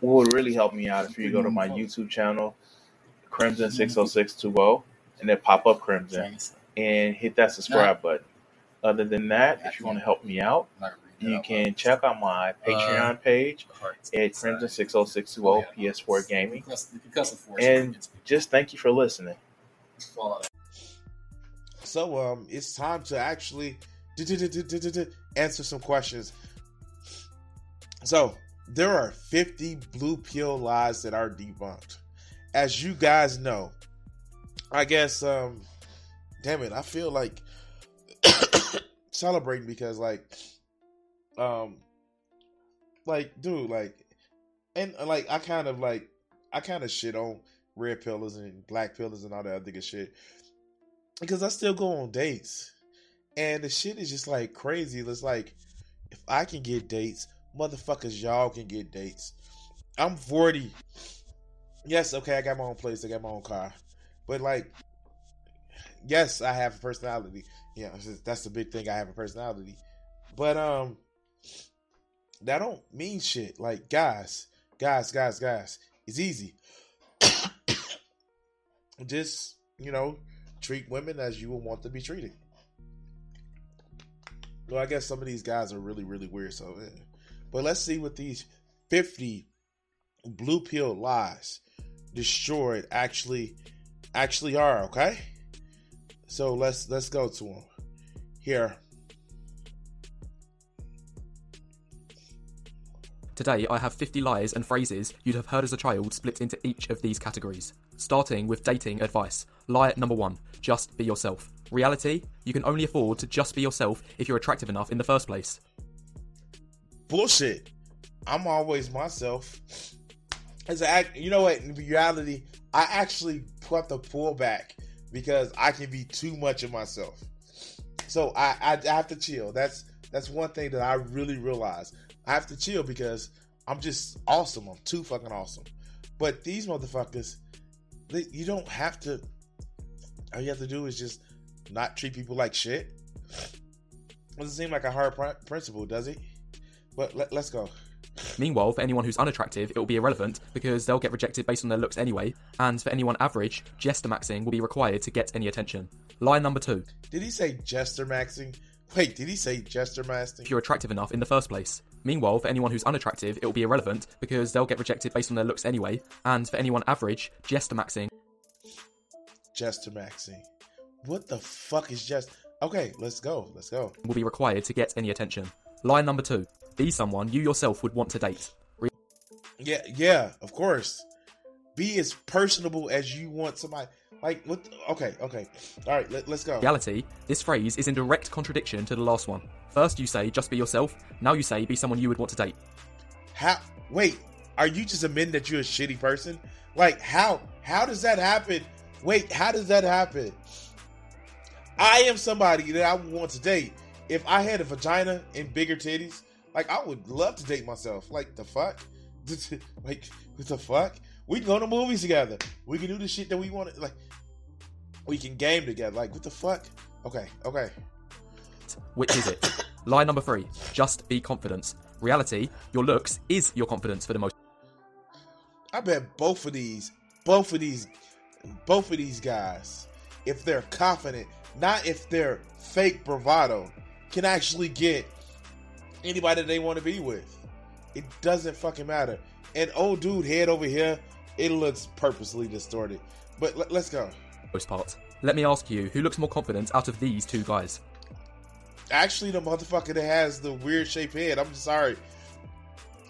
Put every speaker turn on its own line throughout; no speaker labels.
what would really help me out if you go to my YouTube channel, Crimson six oh six two oh, and then pop up Crimson and hit that subscribe button. Other than that, if you want to help me out, you can check out my Patreon page at Crimson six oh six two oh PS4 Gaming. And just thank you for listening.
So um, it's time to actually answer some questions. So there are 50 blue pill lies that are debunked. As you guys know, I guess um, damn it, I feel like celebrating because like um like dude like and uh, like I kind of like I kind of shit on red pillars and black pillars and all that other shit because I still go on dates, and the shit is just like crazy. It's like if I can get dates, motherfuckers, y'all can get dates. I'm 40. Yes, okay, I got my own place, I got my own car, but like, yes, I have a personality. Yeah, that's the big thing. I have a personality, but um, that don't mean shit. Like, guys, guys, guys, guys, it's easy. just you know treat women as you would want to be treated. Well, I guess some of these guys are really, really weird. So. But let's see what these fifty blue pill lies destroyed actually actually are. Okay, so let's let's go to them here.
Today, I have 50 lies and phrases you'd have heard as a child split into each of these categories. Starting with dating advice. Lie number one just be yourself. Reality you can only afford to just be yourself if you're attractive enough in the first place.
Bullshit. I'm always myself. As act, you know what? In reality, I actually have to pull back because I can be too much of myself. So I, I, I have to chill. That's that's one thing that I really realize. I have to chill because I'm just awesome. I'm too fucking awesome. But these motherfuckers, they, you don't have to. All you have to do is just not treat people like shit. Doesn't seem like a hard pr- principle, does it? But let, let's go.
Meanwhile, for anyone who's unattractive, it will be irrelevant because they'll get rejected based on their looks anyway, and for anyone average, jester maxing will be required to get any attention. Line number two
Did he say jester maxing? Wait, did he say jester maxing?
if you're attractive enough in the first place. Meanwhile, for anyone who's unattractive, it will be irrelevant because they'll get rejected based on their looks anyway, and for anyone average, jester maxing
Jester maxing. What the fuck is just? Okay, let's go. Let's go.
will be required to get any attention. Line number two be someone you yourself would want to date.
Yeah, yeah, of course. Be as personable as you want somebody. Like what? Okay, okay. All right, let, let's go.
reality, this phrase is in direct contradiction to the last one. First, you say just be yourself. Now you say be someone you would want to date.
How? Wait, are you just admitting that you're a shitty person? Like how? How does that happen? Wait, how does that happen? I am somebody that I would want to date. If I had a vagina and bigger titties, like I would love to date myself. Like the fuck? like what the fuck? We can go to movies together. We can do the shit that we want. to Like we can game together. Like what the fuck? Okay, okay.
Which is it? Lie number three just be confidence. Reality, your looks is your confidence for the most.
I bet both of these, both of these, both of these guys, if they're confident, not if they're fake bravado, can actually get anybody they want to be with. It doesn't fucking matter. And old dude head over here, it looks purposely distorted. But let, let's go.
most parts. Let me ask you, who looks more confident out of these two guys?
Actually, the motherfucker that has the weird shaped head. I'm sorry.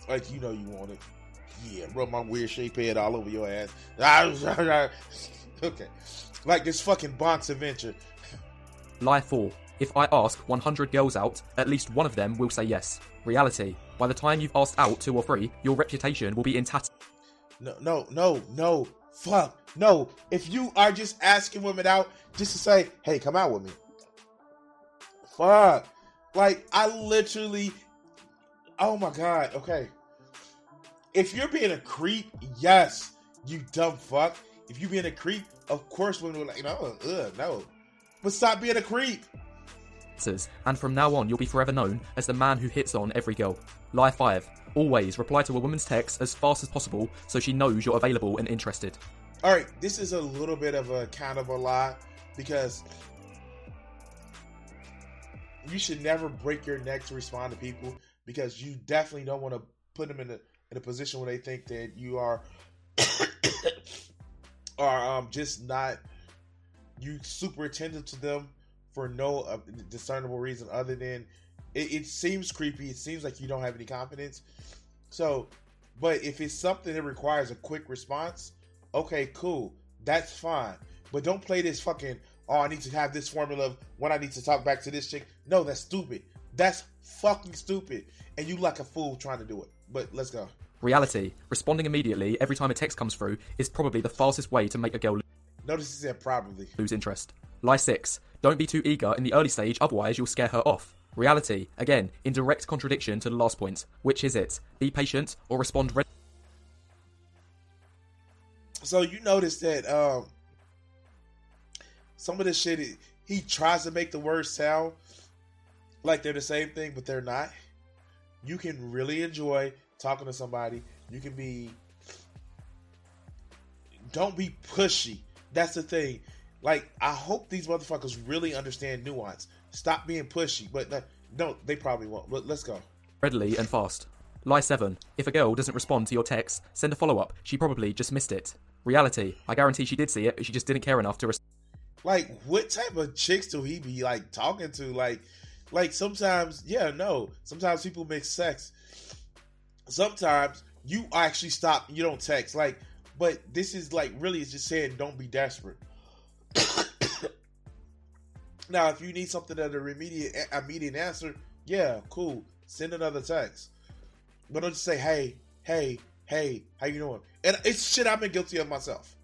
Like you know you want it. Yeah, rub my weird shaped head all over your ass. okay. Like this fucking Bonk's adventure.
Lie 4. If I ask 100 girls out, at least one of them will say yes. Reality. By the time you've asked out two or three, your reputation will be in
no, no, no, no, fuck, no. If you are just asking women out just to say, hey, come out with me. Fuck. Like, I literally, oh my God, okay. If you're being a creep, yes, you dumb fuck. If you being a creep, of course women will like, no, ugh, no. But stop being a creep.
And from now on, you'll be forever known as the man who hits on every girl. Lie 5. Always reply to a woman's text as fast as possible so she knows you're available and interested.
All right, this is a little bit of a kind of a lie because you should never break your neck to respond to people because you definitely don't want to put them in a in a position where they think that you are are um, just not you super attentive to them for no uh, discernible reason other than it, it seems creepy. It seems like you don't have any confidence. So, but if it's something that requires a quick response, okay, cool, that's fine. But don't play this fucking oh I need to have this formula of when I need to talk back to this chick. No, that's stupid. That's fucking stupid. And you like a fool trying to do it. But let's go.
Reality. Responding immediately every time a text comes through is probably the fastest way to make a girl
Notice he said probably.
lose interest. Lie 6. Don't be too eager in the early stage, otherwise, you'll scare her off. Reality. Again, in direct contradiction to the last point. Which is it? Be patient or respond. Re-
So you notice that um some of this shit he- he tries to make the words sound like they're the same thing, but they're not. You can really enjoy talking to somebody. You can be don't be pushy. That's the thing. Like I hope these motherfuckers really understand nuance. Stop being pushy. But no, no they probably won't. But let's go.
readily and fast. Lie 7. If a girl doesn't respond to your text, send a follow up. She probably just missed it. Reality. I guarantee she did see it, but she just didn't care enough to respond.
Like, what type of chicks do he be like talking to? Like, like sometimes, yeah, no. Sometimes people mix sex. Sometimes you actually stop. You don't text. Like, but this is like really it's just saying don't be desperate. now, if you need something that a immediate immediate answer, yeah, cool. Send another text. But don't just say, hey, hey, hey, how you doing? And it's shit I've been guilty of myself.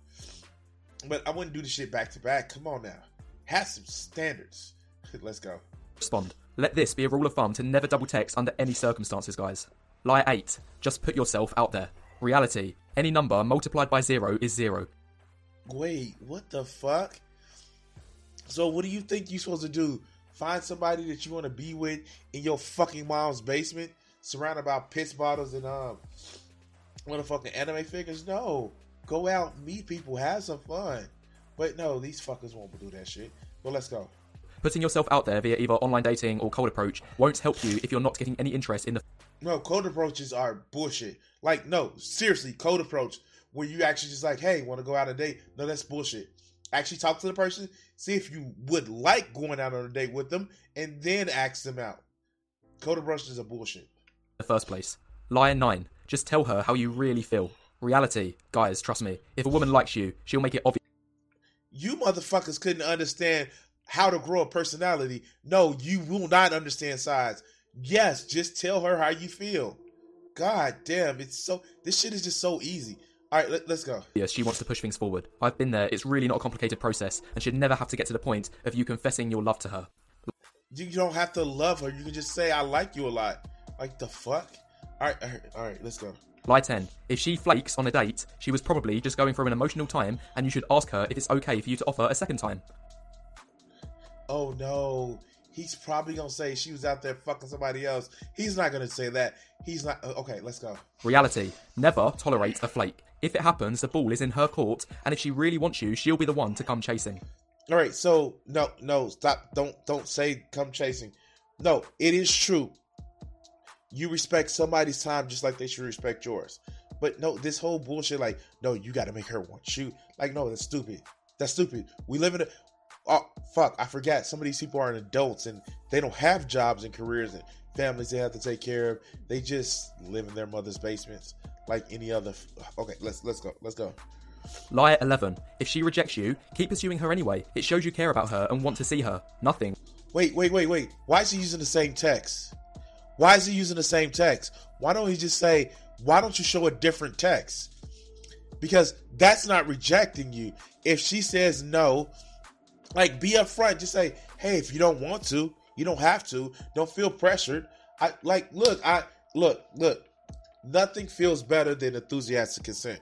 But I wouldn't do the shit back to back. Come on now. Have some standards. Let's go.
respond. Let this be a rule of thumb to never double text under any circumstances, guys. Lie 8. Just put yourself out there. Reality. Any number multiplied by zero is zero.
Wait, what the fuck? So what do you think you're supposed to do? Find somebody that you want to be with in your fucking mom's basement, surrounded by piss bottles and um motherfucking anime figures? No. Go out, meet people, have some fun. But no, these fuckers won't do that shit. But let's go.
Putting yourself out there via either online dating or cold approach won't help you if you're not getting any interest in the
No, cold approaches are bullshit. Like, no, seriously, cold approach where you actually just like, hey, want to go out a date? No, that's bullshit. Actually talk to the person, see if you would like going out on a date with them, and then ask them out. Code approaches are bullshit.
the first place. Lie 9. Just tell her how you really feel. Reality. Guys, trust me. If a woman likes you, she'll make it obvious.
You motherfuckers couldn't understand how to grow a personality. No, you will not understand size. Yes, just tell her how you feel. God damn, it's so. This shit is just so easy. All right, let, let's go.
Yes, she wants to push things forward. I've been there. It's really not a complicated process and should never have to get to the point of you confessing your love to her.
You you don't have to love her. You can just say I like you a lot. Like the fuck. All right, all right, all right let's go.
Lie 10. If she flakes on a date, she was probably just going through an emotional time and you should ask her if it's okay for you to offer a second time.
Oh no, he's probably gonna say she was out there fucking somebody else. He's not gonna say that. He's not. uh, Okay, let's go.
Reality. Never tolerate a flake. If it happens, the ball is in her court, and if she really wants you, she'll be the one to come chasing.
All right, so no, no, stop. Don't don't say come chasing. No, it is true. You respect somebody's time just like they should respect yours. But no, this whole bullshit, like, no, you got to make her want you. Like, no, that's stupid. That's stupid. We live in a. Oh fuck! I forgot. Some of these people are adults and they don't have jobs and careers and families they have to take care of. They just live in their mother's basements like any other. Okay, let's let's go. Let's go.
Lie 11. If she rejects you, keep pursuing her anyway. It shows you care about her and want to see her. Nothing.
Wait, wait, wait, wait. Why is he using the same text? Why is he using the same text? Why don't he just say, why don't you show a different text? because that's not rejecting you. If she says no, like be upfront, just say, "Hey, if you don't want to, you don't have to. Don't feel pressured." I like look, I look, look. Nothing feels better than enthusiastic consent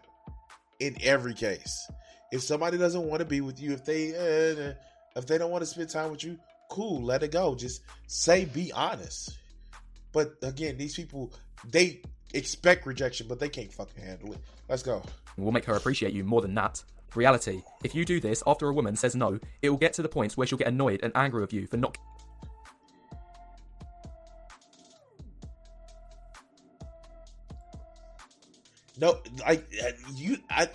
in every case. If somebody doesn't want to be with you, if they uh, if they don't want to spend time with you, cool, let it go. Just say be honest. But again, these people they expect rejection, but they can't fucking handle it. Let's go.
We'll make her appreciate you more than that. Reality. If you do this after a woman says no, it will get to the point where she'll get annoyed and angry with you for not
No, I you I.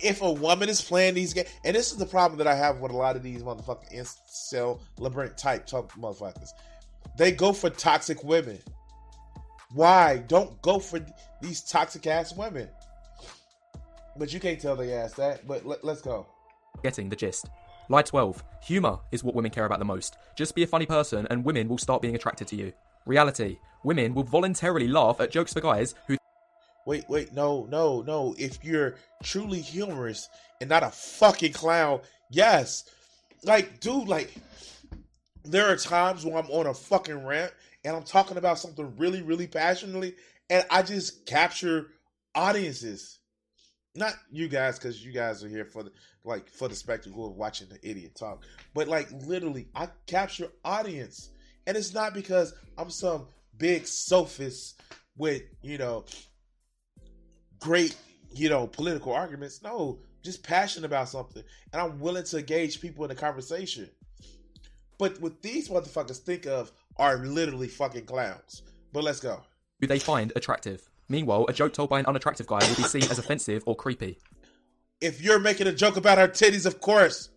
If a woman is playing these games, and this is the problem that I have with a lot of these motherfucking incel labyrinth type motherfuckers, they go for toxic women. Why? Don't go for these toxic ass women. But you can't tell they ass that. But let, let's go.
Getting the gist. Lie 12. Humour is what women care about the most. Just be a funny person and women will start being attracted to you. Reality. Women will voluntarily laugh at jokes for guys who.
Wait, wait, no, no, no. If you're truly humorous and not a fucking clown, yes. Like, dude, like, there are times when I'm on a fucking rant and I'm talking about something really, really passionately, and I just capture audiences. Not you guys, because you guys are here for the like for the spectacle of watching the idiot talk. But like literally, I capture audience. And it's not because I'm some big sophist with, you know, great, you know, political arguments. No, just passionate about something. And I'm willing to engage people in a conversation. But what these motherfuckers think of are literally fucking clowns. But let's go.
Who they find attractive. Meanwhile, a joke told by an unattractive guy will be seen as offensive or creepy.
If you're making a joke about her titties, of course.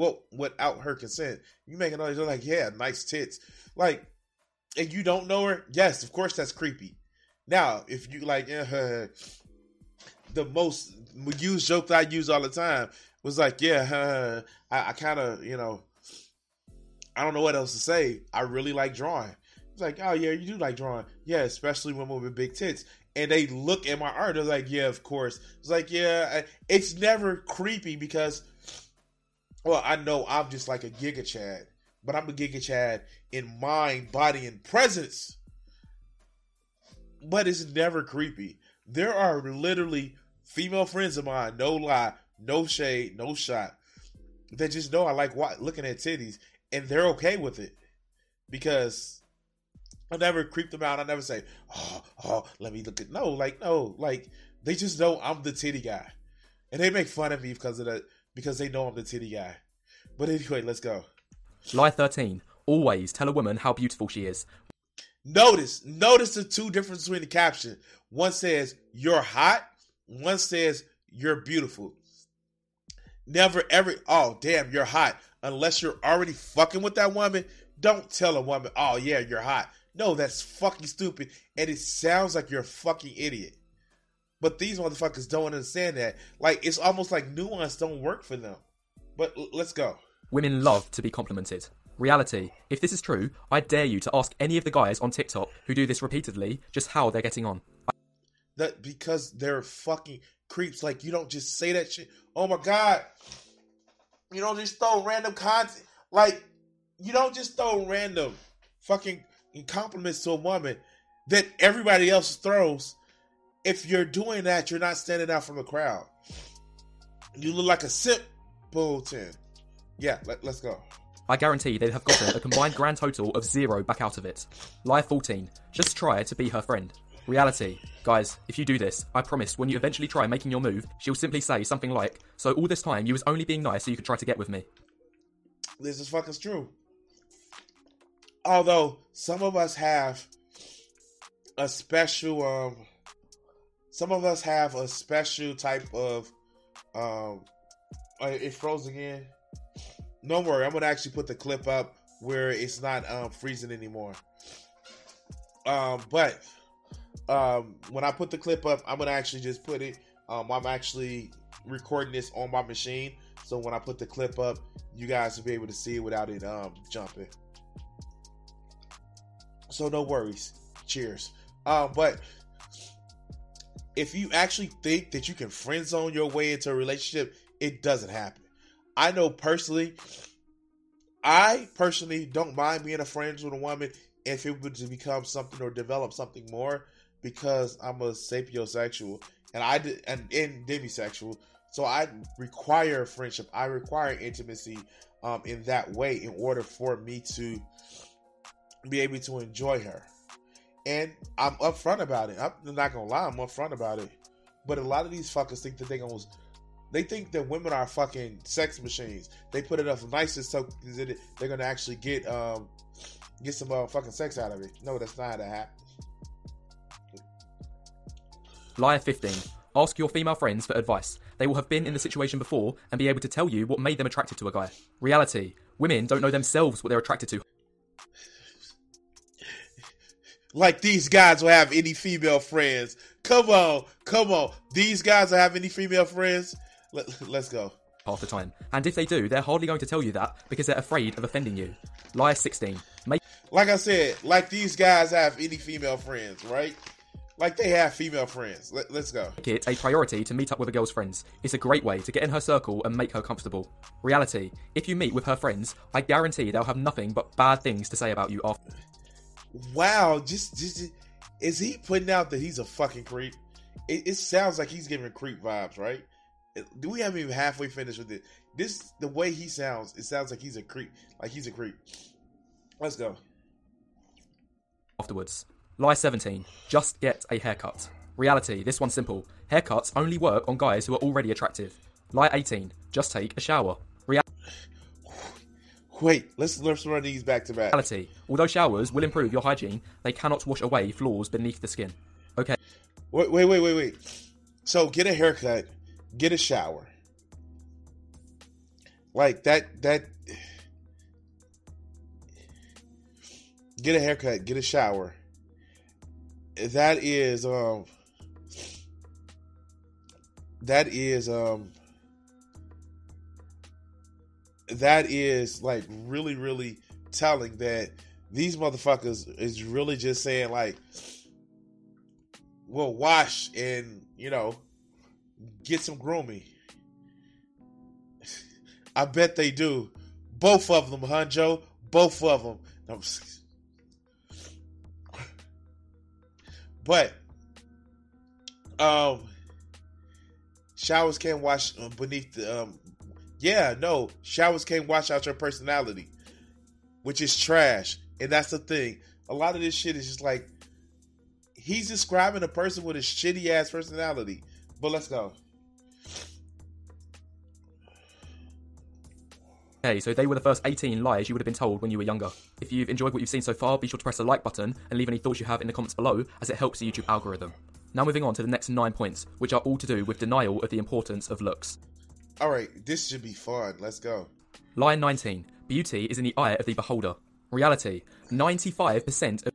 Well, without her consent. You making all these like, yeah, nice tits. Like, and you don't know her, yes, of course that's creepy. Now, if you like uh, the most used joke that I use all the time was like, yeah, uh, I, I kind of, you know, I don't know what else to say. I really like drawing. It's like, oh yeah, you do like drawing, yeah, especially women with big tits. And they look at my art, they're like, yeah, of course. It's like, yeah, it's never creepy because, well, I know I'm just like a Giga Chad, but I'm a Giga Chad in mind, body, and presence. But it's never creepy. There are literally female friends of mine, no lie, no shade, no shot, that just know I like looking at titties, and they're okay with it because I never creep them out. I never say, "Oh, oh, let me look at." No, like no, like they just know I'm the titty guy, and they make fun of me because of that because they know I'm the titty guy. But anyway, let's go.
Lie thirteen. Always tell a woman how beautiful she is.
Notice, notice the two differences between the caption. One says you're hot. One says you're beautiful. Never ever. Oh damn, you're hot. Unless you're already fucking with that woman, don't tell a woman, "Oh yeah, you're hot." No, that's fucking stupid, and it sounds like you're a fucking idiot. But these motherfuckers don't understand that. Like it's almost like nuance don't work for them. But l- let's go.
Women love to be complimented. Reality. If this is true, I dare you to ask any of the guys on TikTok who do this repeatedly just how they're getting on.
That because they're fucking creeps. Like you don't just say that shit. Oh my god. You don't just throw random content. Like you don't just throw random fucking compliments to a woman that everybody else throws. If you're doing that, you're not standing out from the crowd. You look like a simpleton. Yeah, let, let's go.
I guarantee they'd have gotten a combined grand total of zero back out of it. Lie 14. Just try to be her friend. Reality. Guys, if you do this, I promise when you eventually try making your move, she'll simply say something like, So all this time you was only being nice so you could try to get with me.
This is fucking true. Although some of us have a special um some of us have a special type of um it froze again. No worry, I'm gonna actually put the clip up where it's not um, freezing anymore. Um, but um, when I put the clip up, I'm gonna actually just put it. Um, I'm actually recording this on my machine, so when I put the clip up, you guys will be able to see it without it um, jumping. So no worries. Cheers. Um, but if you actually think that you can friend zone your way into a relationship, it doesn't happen. I know personally, I personally don't mind being a friend with a woman if it would to become something or develop something more because I'm a sapiosexual and I did and, and demisexual. So I require friendship. I require intimacy um, in that way in order for me to be able to enjoy her. And I'm upfront about it. I'm not gonna lie, I'm upfront about it. But a lot of these fuckers think that they gonna they think that women are fucking sex machines. They put enough niceness so they're gonna actually get um get some uh, fucking sex out of it. No, that's not how that happens.
Liar 15. Ask your female friends for advice. They will have been in the situation before and be able to tell you what made them attracted to a guy. Reality. Women don't know themselves what they're attracted to.
Like these guys will have any female friends. Come on, come on. These guys will have any female friends. Let, let's go.
Half the time. And if they do, they're hardly going to tell you that because they're afraid of offending you. Liar 16. Make
Like I said, like these guys have any female friends, right? Like they have female friends. Let, let's go.
it a priority to meet up with a girl's friends. It's a great way to get in her circle and make her comfortable. Reality. If you meet with her friends, I guarantee they'll have nothing but bad things to say about you after.
Wow, just, just is he putting out that he's a fucking creep? It, it sounds like he's giving creep vibes, right? Uh, do we haven't even halfway finished with it? This the way he sounds. It sounds like he's a creep. Like he's a creep. Let's go.
Afterwards. Lie 17. Just get a haircut. Reality. This one's simple. Haircuts only work on guys who are already attractive. Lie 18. Just take a shower.
Wait, let's let's run these back to back.
Reality. Although showers will improve your hygiene, they cannot wash away flaws beneath the skin. Okay.
Wait, wait, wait, wait, wait. So get a haircut, get a shower. Like that that get a haircut, get a shower. That is um that is um that is like really, really telling that these motherfuckers is really just saying like, well, wash and you know, get some grooming. I bet they do. Both of them, huh, Joe? Both of them. But, um, showers can't wash beneath the um, yeah, no, showers can't wash out your personality, which is trash. And that's the thing. A lot of this shit is just like he's describing a person with a shitty ass personality. But let's go.
Okay, so they were the first 18 lies you would have been told when you were younger. If you've enjoyed what you've seen so far, be sure to press the like button and leave any thoughts you have in the comments below, as it helps the YouTube algorithm. Now moving on to the next 9 points, which are all to do with denial of the importance of looks.
All right, this should be fun. Let's go.
Line 19. Beauty is in the eye of the beholder. Reality. 95% of.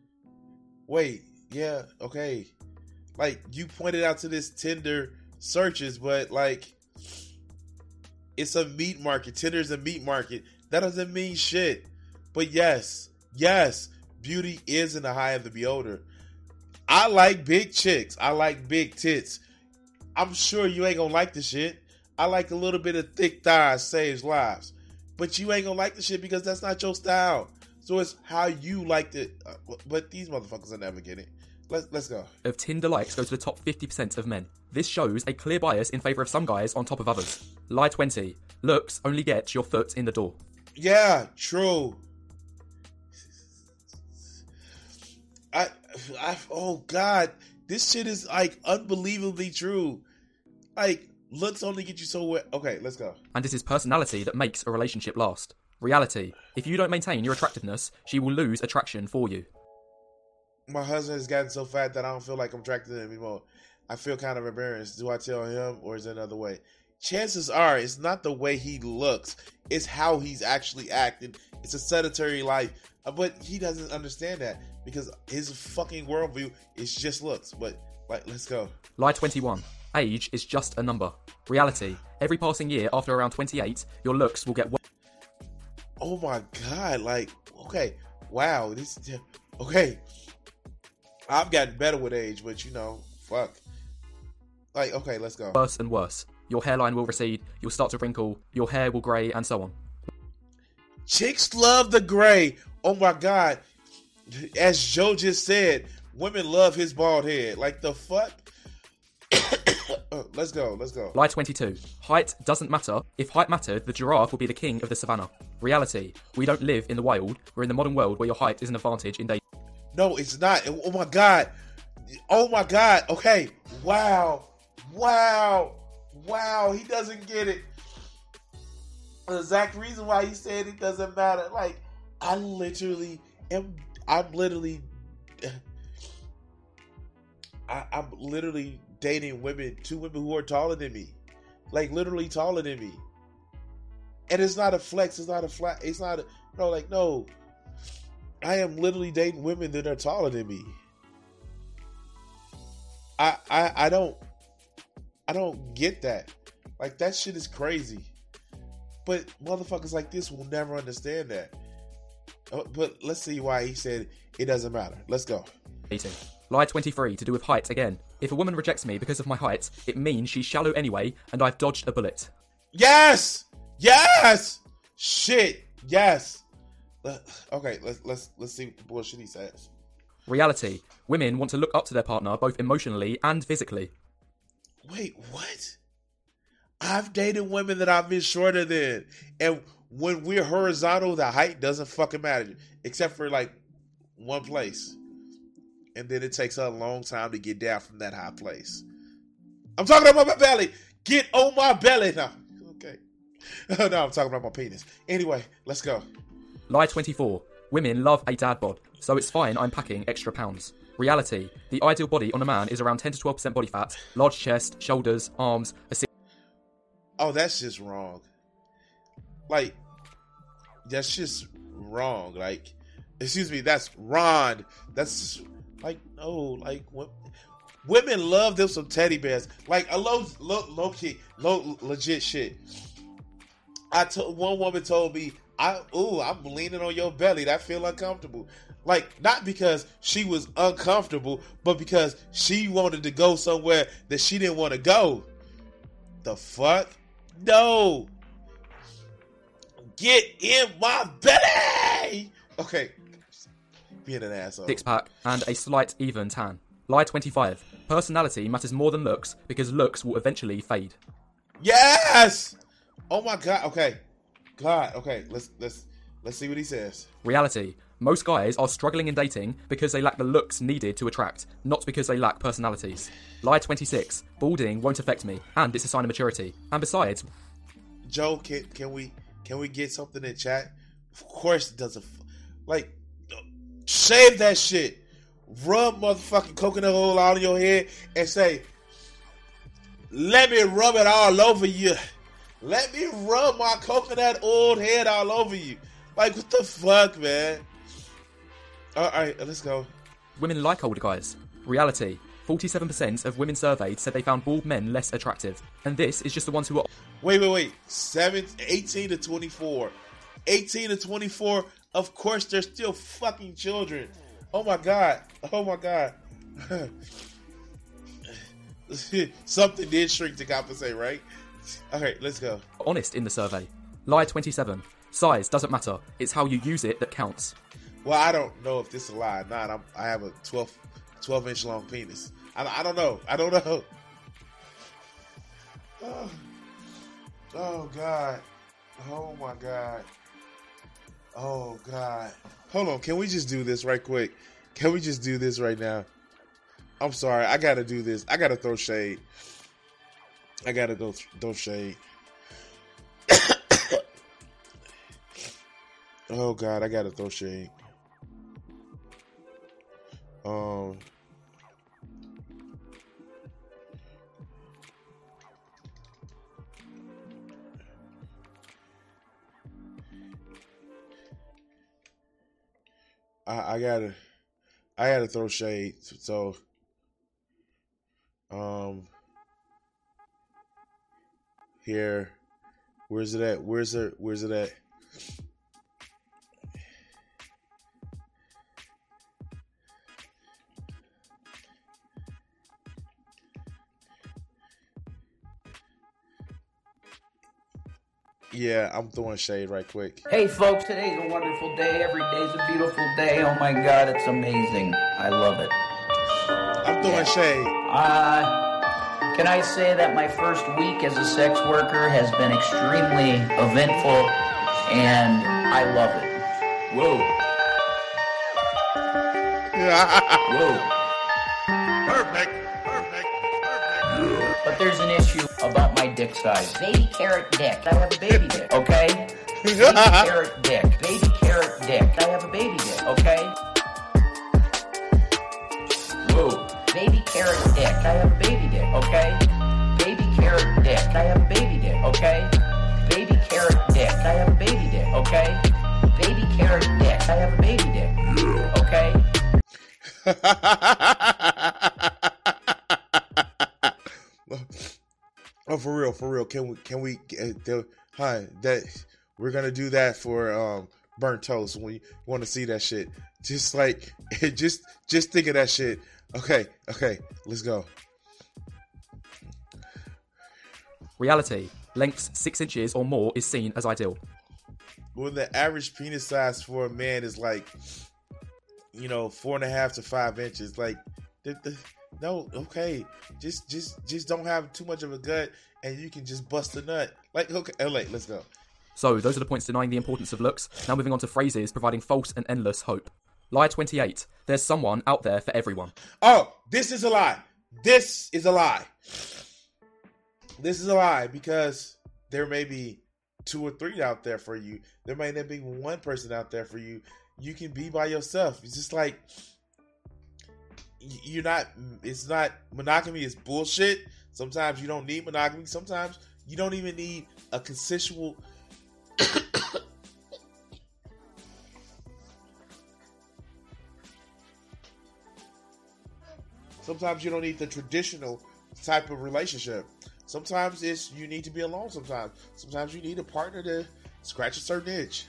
Wait, yeah, okay. Like, you pointed out to this Tinder searches, but like, it's a meat market. Tinder is a meat market. That doesn't mean shit. But yes, yes, beauty is in the eye of the beholder. I like big chicks. I like big tits. I'm sure you ain't gonna like the shit. I like a little bit of thick thighs saves lives. But you ain't gonna like the shit because that's not your style. So it's how you like it. Uh, but these motherfuckers are never get it. Let's let's go.
Of Tinder likes go to the top 50% of men. This shows a clear bias in favor of some guys on top of others. Lie 20. Looks only get your foot in the door.
Yeah, true. I, I, oh God, this shit is like unbelievably true. Like, looks only get you so wet. Okay, let's go.
And it is personality that makes a relationship last. Reality. If you don't maintain your attractiveness, she will lose attraction for you.
My husband has gotten so fat that I don't feel like I'm attracted to him anymore. I feel kind of embarrassed. Do I tell him or is it another way? Chances are it's not the way he looks, it's how he's actually acting. It's a sedentary life. Uh, but he doesn't understand that because his fucking worldview is just looks. But like, let's go.
Lie 21. Age is just a number. Reality. Every passing year after around 28, your looks will get worse.
Oh my god! Like, okay, wow. This okay. I've gotten better with age, but you know, fuck. Like, okay, let's go.
Worse and worse. Your hairline will recede, you'll start to wrinkle, your hair will grey, and so on.
Chicks love the gray. Oh my god. As Joe just said, women love his bald head. Like the fuck? Uh, let's go, let's go.
Lie 22. Height doesn't matter. If height mattered, the giraffe would be the king of the savannah. Reality. We don't live in the wild. We're in the modern world where your height is an advantage in dating.
No, it's not. Oh my god. Oh my god. Okay. Wow. Wow. Wow. He doesn't get it. The exact reason why he said it doesn't matter. Like, I literally am. I'm literally. I, I'm literally dating women, two women who are taller than me, like literally taller than me. And it's not a flex. It's not a flat. It's not a no. Like no, I am literally dating women that are taller than me. I I I don't I don't get that. Like that shit is crazy. But motherfuckers like this will never understand that. Uh, But let's see why he said it doesn't matter. Let's go.
Lie 23 to do with height again. If a woman rejects me because of my height, it means she's shallow anyway, and I've dodged a bullet.
Yes, yes, shit, yes. Okay, let's let's let's see what the bullshit he says.
Reality. Women want to look up to their partner both emotionally and physically.
Wait, what? I've dated women that I've been shorter than, and when we're horizontal, the height doesn't fucking matter, except for like one place, and then it takes a long time to get down from that high place. I'm talking about my belly. Get on my belly now. Okay. no, I'm talking about my penis. Anyway, let's go.
Lie 24. Women love a dad bod, so it's fine I'm packing extra pounds. Reality. The ideal body on a man is around 10 to 12% body fat, large chest, shoulders, arms, a six
Oh, that's just wrong. Like, that's just wrong. Like, excuse me, that's Ron. That's just, like no, like wo- women love them some teddy bears. Like a low, low, low key, low, legit shit. I told one woman told me, "I ooh, I'm leaning on your belly. That feel uncomfortable." Like not because she was uncomfortable, but because she wanted to go somewhere that she didn't want to go. The fuck? No. Get in my belly. Okay. Being an asshole.
six pack, and a slight even tan. Lie 25. Personality matters more than looks because looks will eventually fade.
Yes. Oh my god. Okay. God. Okay. Let's let's let's see what he says.
Reality. Most guys are struggling in dating because they lack the looks needed to attract, not because they lack personalities. Lie 26. Balding won't affect me, and it's a sign of maturity. And besides,
Joe, can can we can we get something in chat? Of course it doesn't. Like, shave that shit. Rub motherfucking coconut oil out of your head and say, "Let me rub it all over you. Let me rub my coconut oil head all over you." Like, what the fuck, man? All right, let's go.
women like older guys. Reality. 47% of women surveyed said they found bald men less attractive. And this is just the ones who are
Wait, wait, wait. Seven, 18 to 24. 18 to 24. Of course, they're still fucking children. Oh my God. Oh my God. Something did shrink to compensate, right? Okay, let's go.
honest in the survey. Lie 27. Size doesn't matter, it's how you use it that counts.
Well, I don't know if this is a lie or not. I'm, I have a 12, 12 inch long penis. I, I don't know. I don't know. Oh, oh God. Oh my God. Oh God. Hold on. Can we just do this right quick? Can we just do this right now? I'm sorry. I gotta do this. I gotta throw shade. I gotta go th- throw shade. oh God, I gotta throw shade. Um. I, I gotta, I gotta throw shade. So, um, here, where's it at? Where's it? Where's it at? Yeah, I'm throwing shade right quick.
Hey folks, today's a wonderful day. Every day's a beautiful day. Oh my god, it's amazing. I love it.
I'm throwing shade.
Uh, can I say that my first week as a sex worker has been extremely eventful and I love it. Whoa. Whoa.
Perfect. Perfect. Perfect.
But there's an issue about my dick size. Baby carrot dick. I have a baby dick, okay? Baby carrot dick. Baby carrot dick. I have a baby dick, okay? Whoa. Baby carrot dick. I have a baby dick, okay? Baby carrot dick. I have a baby dick, okay? Baby carrot dick. I have a baby dick, okay? Baby carrot dick. I have a baby dick, okay?
oh, for real, for real. Can we? Can we? Uh, hi, that we're gonna do that for um burnt toast. When you want to see that shit, just like just just think of that shit. Okay, okay, let's go.
Reality lengths six inches or more is seen as ideal.
When the average penis size for a man is like, you know, four and a half to five inches, like, the, the, no, okay, just just just don't have too much of a gut, and you can just bust a nut. Like, okay, like, let's go.
So, those are the points denying the importance of looks. Now, moving on to phrases providing false and endless hope. Lie 28. There's someone out there for everyone.
Oh, this is a lie. This is a lie. This is a lie because there may be two or three out there for you. There may not be one person out there for you. You can be by yourself. It's just like you're not. It's not monogamy is bullshit. Sometimes you don't need monogamy. Sometimes you don't even need a consensual. Sometimes you don't need the traditional type of relationship. Sometimes it's you need to be alone. Sometimes, sometimes you need a partner to scratch a certain itch.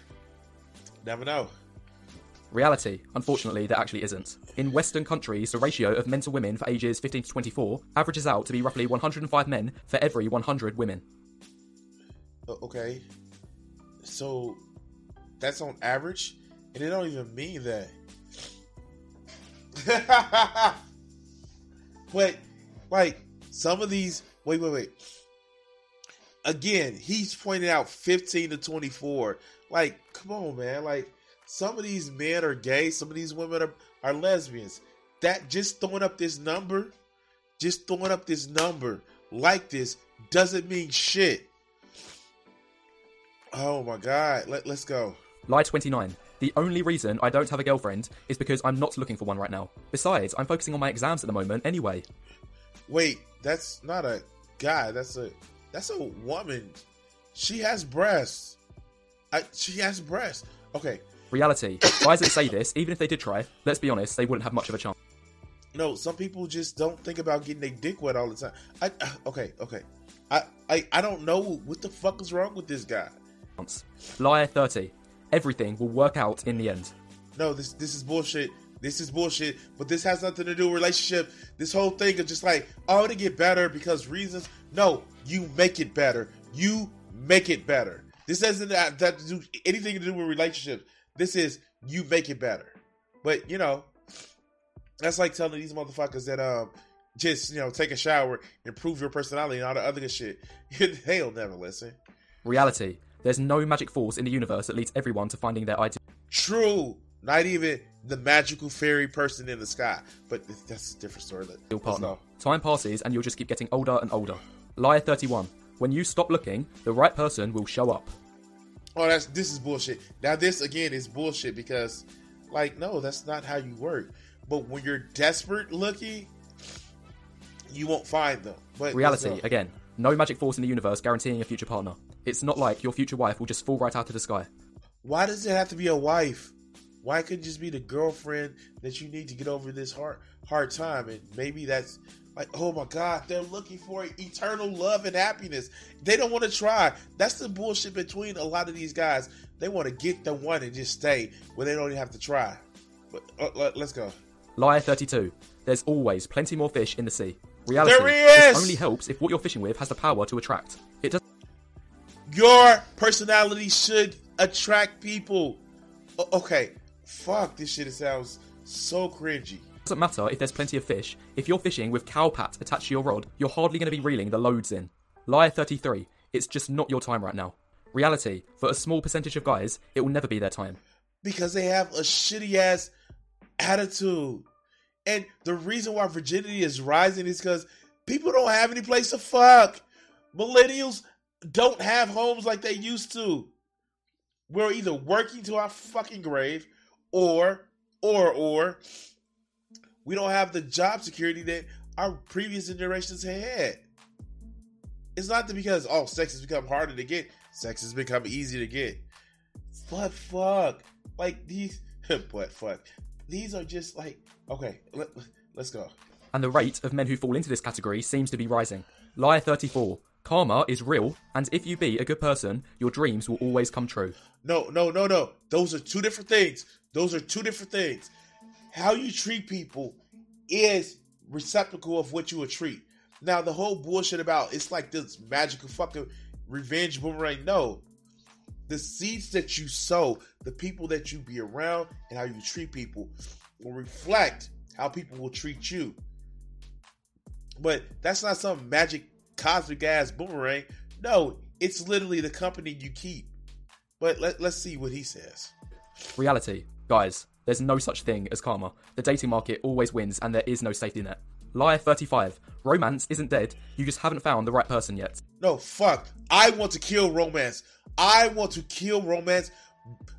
Never know.
Reality, unfortunately, there actually isn't. In Western countries, the ratio of men to women for ages 15 to 24 averages out to be roughly 105 men for every 100 women.
Okay, so that's on average, and it don't even mean that. but like some of these, wait, wait, wait. Again, he's pointing out 15 to 24. Like, come on, man. Like, some of these men are gay, some of these women are, are lesbians. That just throwing up this number, just throwing up this number like this doesn't mean shit. Oh my god, Let, let's go.
Lie 29. The only reason I don't have a girlfriend is because I'm not looking for one right now. Besides, I'm focusing on my exams at the moment anyway.
Wait, that's not a guy. That's a that's a woman. She has breasts. I, she has breasts. Okay,
Reality. Why does it say this, even if they did try, let's be honest, they wouldn't have much of a chance.
no. Some people just don't think about getting their dick wet all the time. I uh, okay, okay. I I I don't know what the fuck is wrong with this guy.
Liar 30. Everything will work out in the end.
No, this this is bullshit. This is bullshit. But this has nothing to do with relationship. This whole thing is just like, oh, to get better because reasons. No, you make it better. You make it better. This doesn't have that to do anything to do with relationships. This is you make it better. But you know, that's like telling these motherfuckers that um just you know take a shower, improve your personality, and all the other good shit. They'll never listen.
Reality. There's no magic force in the universe that leads everyone to finding their ideal
True. Not even the magical fairy person in the sky. But that's a different story. Let's
partner. Time passes and you'll just keep getting older and older. Lie 31. When you stop looking, the right person will show up.
Oh, that's this is bullshit. Now this again is bullshit because, like, no, that's not how you work. But when you're desperate looking, you won't find them. But
Reality, again. No magic force in the universe guaranteeing a future partner. It's not like your future wife will just fall right out of the sky.
Why does it have to be a wife? Why couldn't it just be the girlfriend that you need to get over this hard hard time? And maybe that's like, oh my God, they're looking for eternal love and happiness. They don't want to try. That's the bullshit between a lot of these guys. They want to get the one and just stay where they don't even have to try. But uh, let- let's go.
Lie 32. There's always plenty more fish in the sea. Reality.
There he is!
This only helps if what you're fishing with has the power to attract. It does
Your personality should attract people. O- okay, fuck this shit. It sounds so cringy.
Doesn't matter if there's plenty of fish. If you're fishing with cowpat attached to your rod, you're hardly going to be reeling the loads in. Liar 33. It's just not your time right now. Reality. For a small percentage of guys, it will never be their time.
because they have a shitty ass attitude. And the reason why virginity is rising is because people don't have any place to fuck. Millennials don't have homes like they used to. We're either working to our fucking grave or, or, or, we don't have the job security that our previous generations had. It's not that because, oh, sex has become harder to get, sex has become easy to get. But fuck. Like these, but fuck. These are just like, okay, let, let's go.
And the rate of men who fall into this category seems to be rising. Liar 34. Karma is real, and if you be a good person, your dreams will always come true.
No, no, no, no. Those are two different things. Those are two different things. How you treat people is receptacle of what you will treat. Now, the whole bullshit about it's like this magical fucking revenge boomerang. No. The seeds that you sow, the people that you be around, and how you treat people will reflect how people will treat you. But that's not some magic cosmic ass boomerang. No, it's literally the company you keep. But let, let's see what he says.
Reality. Guys, there's no such thing as karma. The dating market always wins, and there is no safety net. Liar 35. Romance isn't dead, you just haven't found the right person yet.
No, fuck. I want to kill romance. I want to kill romance.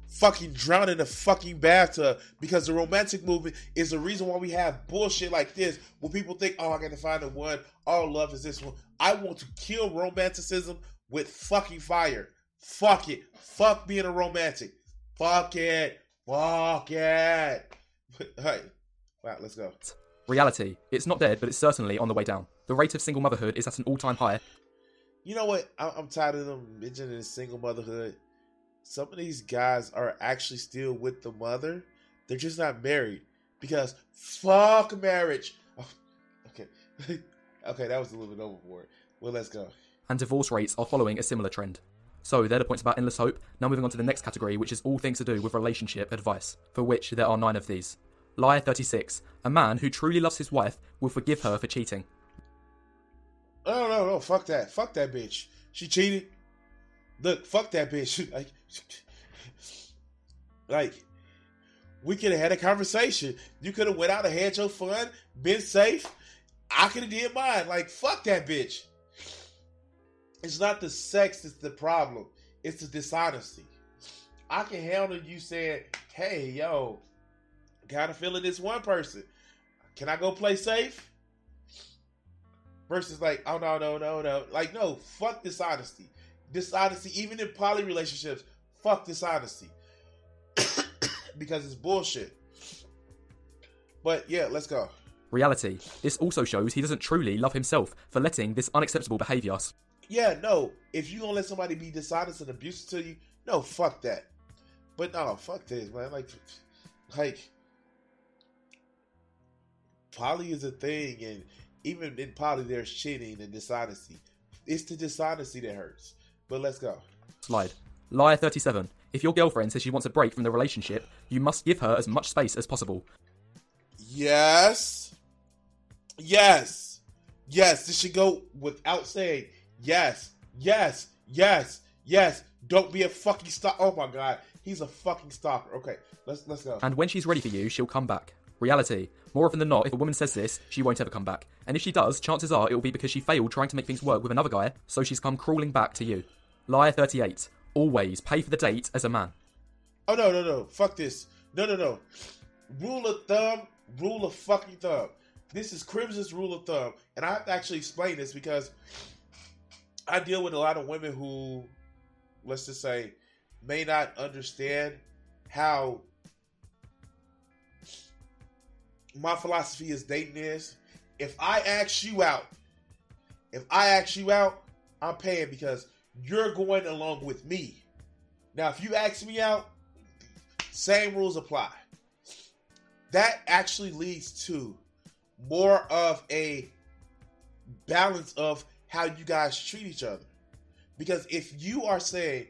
Fucking drown in a fucking bathtub because the romantic movement is the reason why we have bullshit like this. Where people think, "Oh, I got to find the one. All love is this one." I want to kill romanticism with fucking fire. Fuck it. Fuck being a romantic. Fuck it. Fuck it. Hey, wow, let's go.
Reality. It's not dead, but it's certainly on the way down. The rate of single motherhood is at an all time high,
You know what? I- I'm tired of them mentioning single motherhood. Some of these guys are actually still with the mother. They're just not married because fuck marriage. Oh, okay, okay, that was a little bit overboard. Well, let's go.
and divorce rates are following a similar trend. So, they're the points about endless hope. Now, moving on to the next category, which is all things to do with relationship advice, for which there are nine of these. Liar 36. A man who truly loves his wife will forgive her for cheating.
No, no, no, fuck that. Fuck that bitch. She cheated. Look, fuck that bitch. Like, like we could have had a conversation. You could have went out and had your fun, been safe. I could have did mine. Like, fuck that bitch. It's not the sex that's the problem. It's the dishonesty. I can handle you saying, hey, yo, kind of feeling this one person. Can I go play safe? versus like, oh no, no, no, no. Like, no, fuck dishonesty. Dishonesty, even in poly relationships, fuck dishonesty. because it's bullshit. But yeah, let's go.
Reality. This also shows he doesn't truly love himself for letting this unacceptable behaviour.
Yeah, no. If you gonna let somebody be dishonest and abusive to you, no, fuck that. But no, fuck this, man. Like, like, poly is a thing, and even in poly, there's cheating and dishonesty. It's the dishonesty that hurts. But let's go.
Slide. Liar 37. If your girlfriend says she wants a break from the relationship, you must give her as much space as possible.
Yes. Yes. Yes. This should go without saying yes. Yes. Yes. Yes. Don't be a fucking stalker. Oh my god. He's a fucking stalker. Okay. Let's let's go.
And when she's ready for you, she'll come back. Reality. More often than not, if a woman says this, she won't ever come back. And if she does, chances are it will be because she failed trying to make things work with another guy, so she's come crawling back to you. Liar 38. Always pay for the date as a man.
Oh no, no, no. Fuck this. No, no, no. Rule of thumb, rule of fucking thumb. This is Crimson's rule of thumb. And I have to actually explain this because I deal with a lot of women who, let's just say, may not understand how my philosophy is dating is. If I ask you out, if I ask you out, I'm paying because you're going along with me. Now, if you ask me out, same rules apply. That actually leads to more of a balance of how you guys treat each other. Because if you are saying,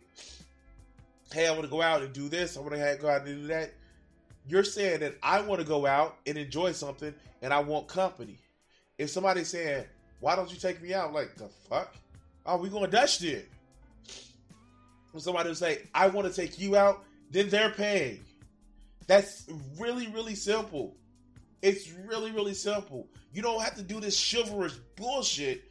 "Hey, I want to go out and do this. I want to go out and do that," you're saying that I want to go out and enjoy something, and I want company. If somebody's saying, "Why don't you take me out?" Like the fuck, Are we going Dutch then. When somebody will say, "I want to take you out," then they're paying. That's really, really simple. It's really, really simple. You don't have to do this chivalrous bullshit,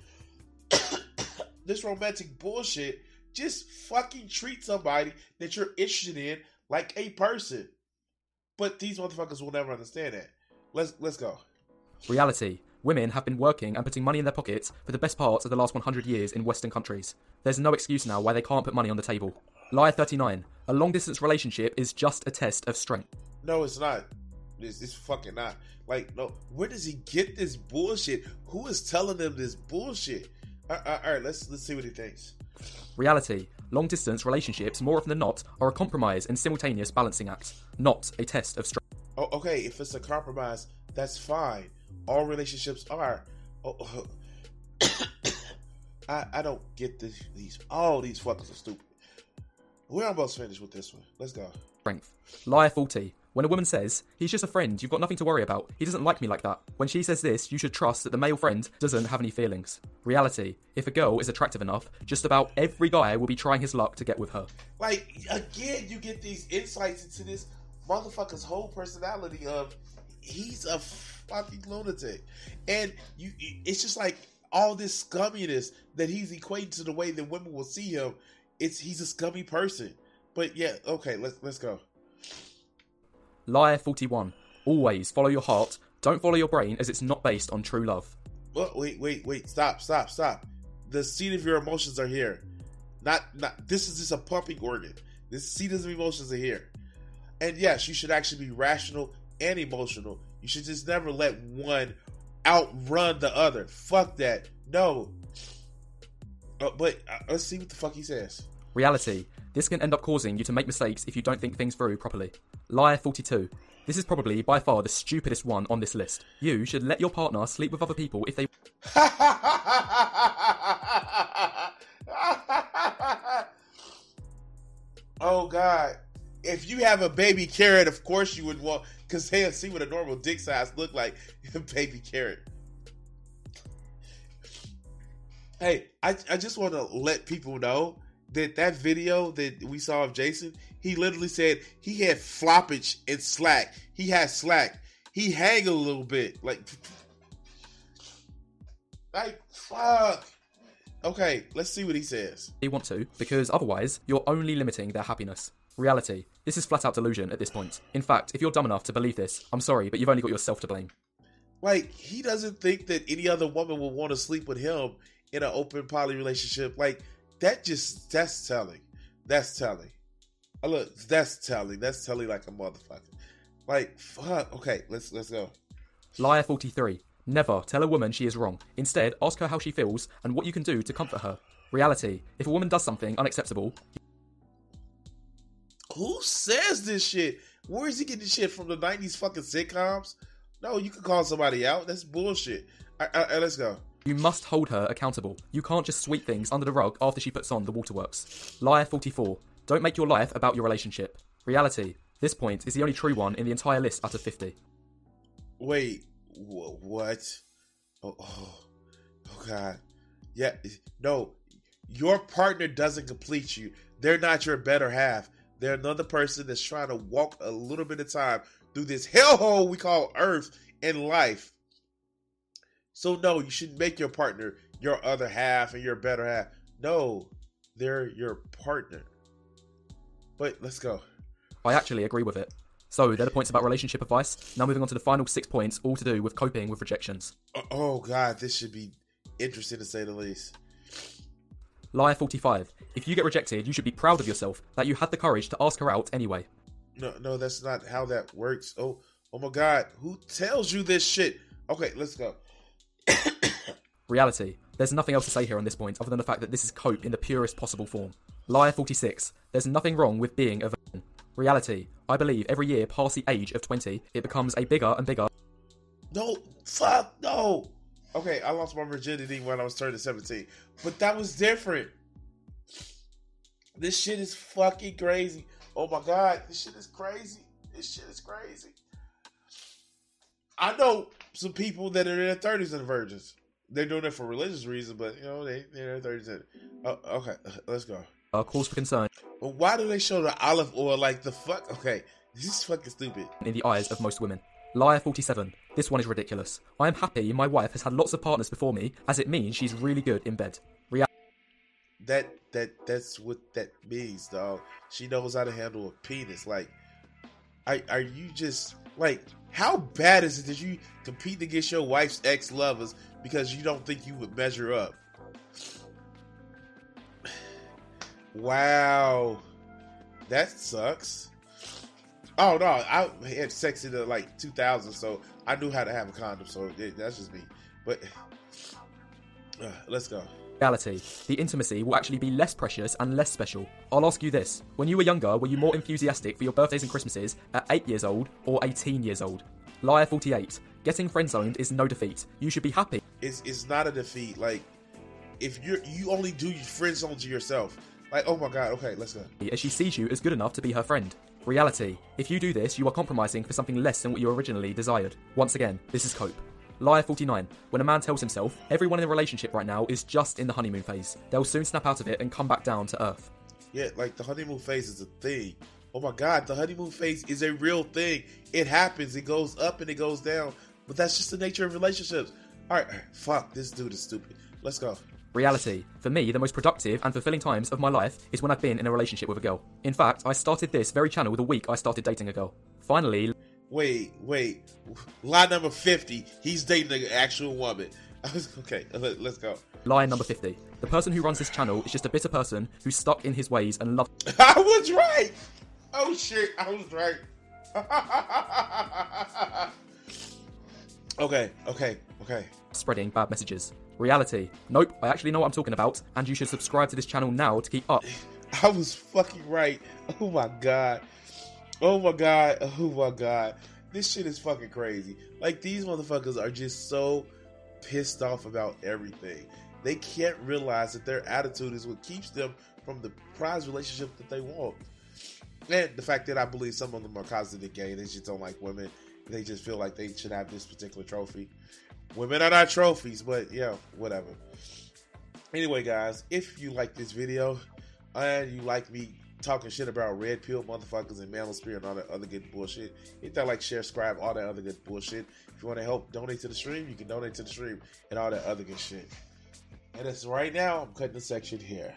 this romantic bullshit. Just fucking treat somebody that you're interested in like a person. But these motherfuckers will never understand that. Let's let's go.
Reality. Women have been working and putting money in their pockets for the best parts of the last 100 years in Western countries. There's no excuse now why they can't put money on the table. Lie 39. A long distance relationship is just a test of strength.
No, it's not. It's, it's fucking not. Like, no, where does he get this bullshit? Who is telling them this bullshit? All right, all right let's let's see what he thinks.
Reality. Long distance relationships, more often than not, are a compromise and simultaneous balancing act, not a test of strength.
Oh, okay, if it's a compromise, that's fine. All relationships are. Oh, oh. I I don't get this, these. All these fuckers are stupid. We're almost finished with this one. Let's go.
Strength. Liar 40. When a woman says, he's just a friend, you've got nothing to worry about, he doesn't like me like that. When she says this, you should trust that the male friend doesn't have any feelings. Reality. If a girl is attractive enough, just about every guy will be trying his luck to get with her.
Like, again, you get these insights into this motherfucker's whole personality of he's a fucking lunatic. And you it's just like all this scumminess that he's equating to the way that women will see him it's he's a scummy person. But yeah, okay, let's let's go.
Liar 41. Always follow your heart. Don't follow your brain as it's not based on true love.
Well, wait, wait, wait. Stop, stop, stop. The seat of your emotions are here. Not not this is just a pumping organ. This seat of emotions are here. And yes, you should actually be rational and emotional. You should just never let one outrun the other. Fuck that. No, uh, but uh, let's see what the fuck he says.
Reality. This can end up causing you to make mistakes if you don't think things through properly. Liar 42. This is probably by far the stupidest one on this list. You should let your partner sleep with other people if they.
oh God! If you have a baby carrot, of course you would want because they'll see what a normal dick size look like. baby carrot. Hey, I, I just want to let people know that that video that we saw of Jason, he literally said he had floppage and slack. He had slack. He hang a little bit, like, like fuck. Okay, let's see what he says.
They want to, because otherwise you're only limiting their happiness. Reality. This is flat out delusion at this point. In fact, if you're dumb enough to believe this, I'm sorry, but you've only got yourself to blame.
Like, he doesn't think that any other woman will want to sleep with him in an open poly relationship. Like that just that's telling. That's telling. Oh, look, that's telling. That's telling like a motherfucker. Like fuck. Okay, let's let's go.
Liar forty three. Never tell a woman she is wrong. Instead, ask her how she feels and what you can do to comfort her. Reality. If a woman does something unacceptable.
Who says this shit? Where is he getting this shit from the 90s fucking sitcoms? No, you can call somebody out. That's bullshit. All right, all right, let's go.
You must hold her accountable. You can't just sweep things under the rug after she puts on the waterworks. Liar 44. Don't make your life about your relationship. Reality. This point is the only true one in the entire list out of 50.
Wait, wh- what? Oh, oh, oh, God. Yeah, no. Your partner doesn't complete you. They're not your better half. They're another person that's trying to walk a little bit of time through this hellhole we call Earth and life. So no, you should make your partner your other half and your better half. No, they're your partner. But let's go.
I actually agree with it. So they're the points about relationship advice. Now moving on to the final six points, all to do with coping with rejections.
Oh, oh god, this should be interesting to say the least.
Liar 45. If you get rejected, you should be proud of yourself that you had the courage to ask her out anyway.
No, no, that's not how that works. Oh, oh my god, who tells you this shit? Okay, let's go.
Reality. There's nothing else to say here on this point other than the fact that this is cope in the purest possible form. Liar 46. There's nothing wrong with being a virgin. Reality. I believe every year past the age of 20, it becomes a bigger and bigger.
No, fuck, no. Okay, I lost my virginity when I was turning 17, but that was different. This shit is fucking crazy. Oh my god, this shit is crazy. This shit is crazy. I know some people that are in their thirties and virgins. They're doing it for religious reasons, but you know they they're their. Oh, okay, let's go.
Uh, cause for concern.
But why do they show the olive oil like the fuck? Okay, this is fucking stupid.
In the eyes of most women. Liar 47. This one is ridiculous. I am happy my wife has had lots of partners before me, as it means she's really good in bed. Real-
that that that's what that means, dog. She knows how to handle a penis. Like, are are you just like how bad is it that you compete against your wife's ex lovers because you don't think you would measure up? Wow, that sucks. Oh no, I had sex in the like 2000, so I knew how to have a condom. So that's just me. But uh, let's go.
Reality. The intimacy will actually be less precious and less special. I'll ask you this: When you were younger, were you more enthusiastic for your birthdays and Christmases at eight years old or 18 years old? Liar 48. Getting friend zoned is no defeat. You should be happy.
It's it's not a defeat. Like if you're you only do friend zone to yourself. Like oh my god, okay, let's go.
As she sees you as good enough to be her friend. Reality. If you do this, you are compromising for something less than what you originally desired. Once again, this is cope. Liar 49. When a man tells himself, everyone in a relationship right now is just in the honeymoon phase, they'll soon snap out of it and come back down to earth.
Yeah, like the honeymoon phase is a thing. Oh my god, the honeymoon phase is a real thing. It happens, it goes up and it goes down. But that's just the nature of relationships. Alright, fuck, this dude is stupid. Let's go.
Reality. For me, the most productive and fulfilling times of my life is when I've been in a relationship with a girl. In fact, I started this very channel the week I started dating a girl. Finally.
Wait, wait. Lie number 50. He's dating an actual woman. okay, let's go.
Lie number 50. The person who runs this channel is just a bitter person who's stuck in his ways and loves.
I was right! Oh shit, I was right. okay, okay, okay.
Spreading bad messages. Reality. Nope, I actually know what I'm talking about, and you should subscribe to this channel now to keep up.
I was fucking right. Oh my god. Oh my god. Oh my god. This shit is fucking crazy. Like these motherfuckers are just so pissed off about everything. They can't realize that their attitude is what keeps them from the prize relationship that they want. And the fact that I believe some of them are constantly gay, they just don't like women. They just feel like they should have this particular trophy. Women are not trophies, but yeah, whatever. Anyway, guys, if you like this video and you like me talking shit about red pill motherfuckers and manosphere and all that other good bullshit, hit that like, share, subscribe, all that other good bullshit. If you want to help donate to the stream, you can donate to the stream and all that other good shit. And it's right now, I'm cutting the section here.